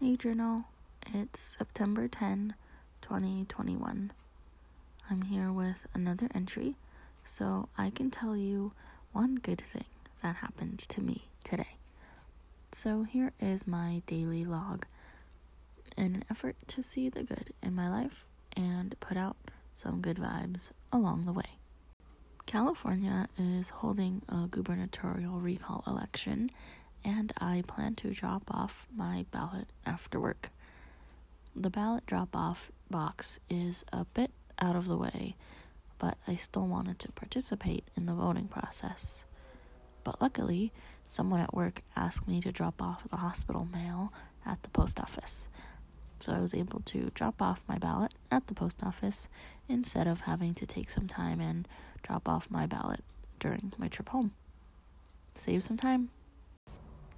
Hey Journal, it's September 10, 2021. I'm here with another entry so I can tell you one good thing that happened to me today. So here is my daily log in an effort to see the good in my life and put out some good vibes along the way. California is holding a gubernatorial recall election and I plan to drop off my ballot after work. The ballot drop off box is a bit out of the way, but I still wanted to participate in the voting process. But luckily, someone at work asked me to drop off the hospital mail at the post office. So I was able to drop off my ballot at the post office instead of having to take some time and drop off my ballot during my trip home. Save some time.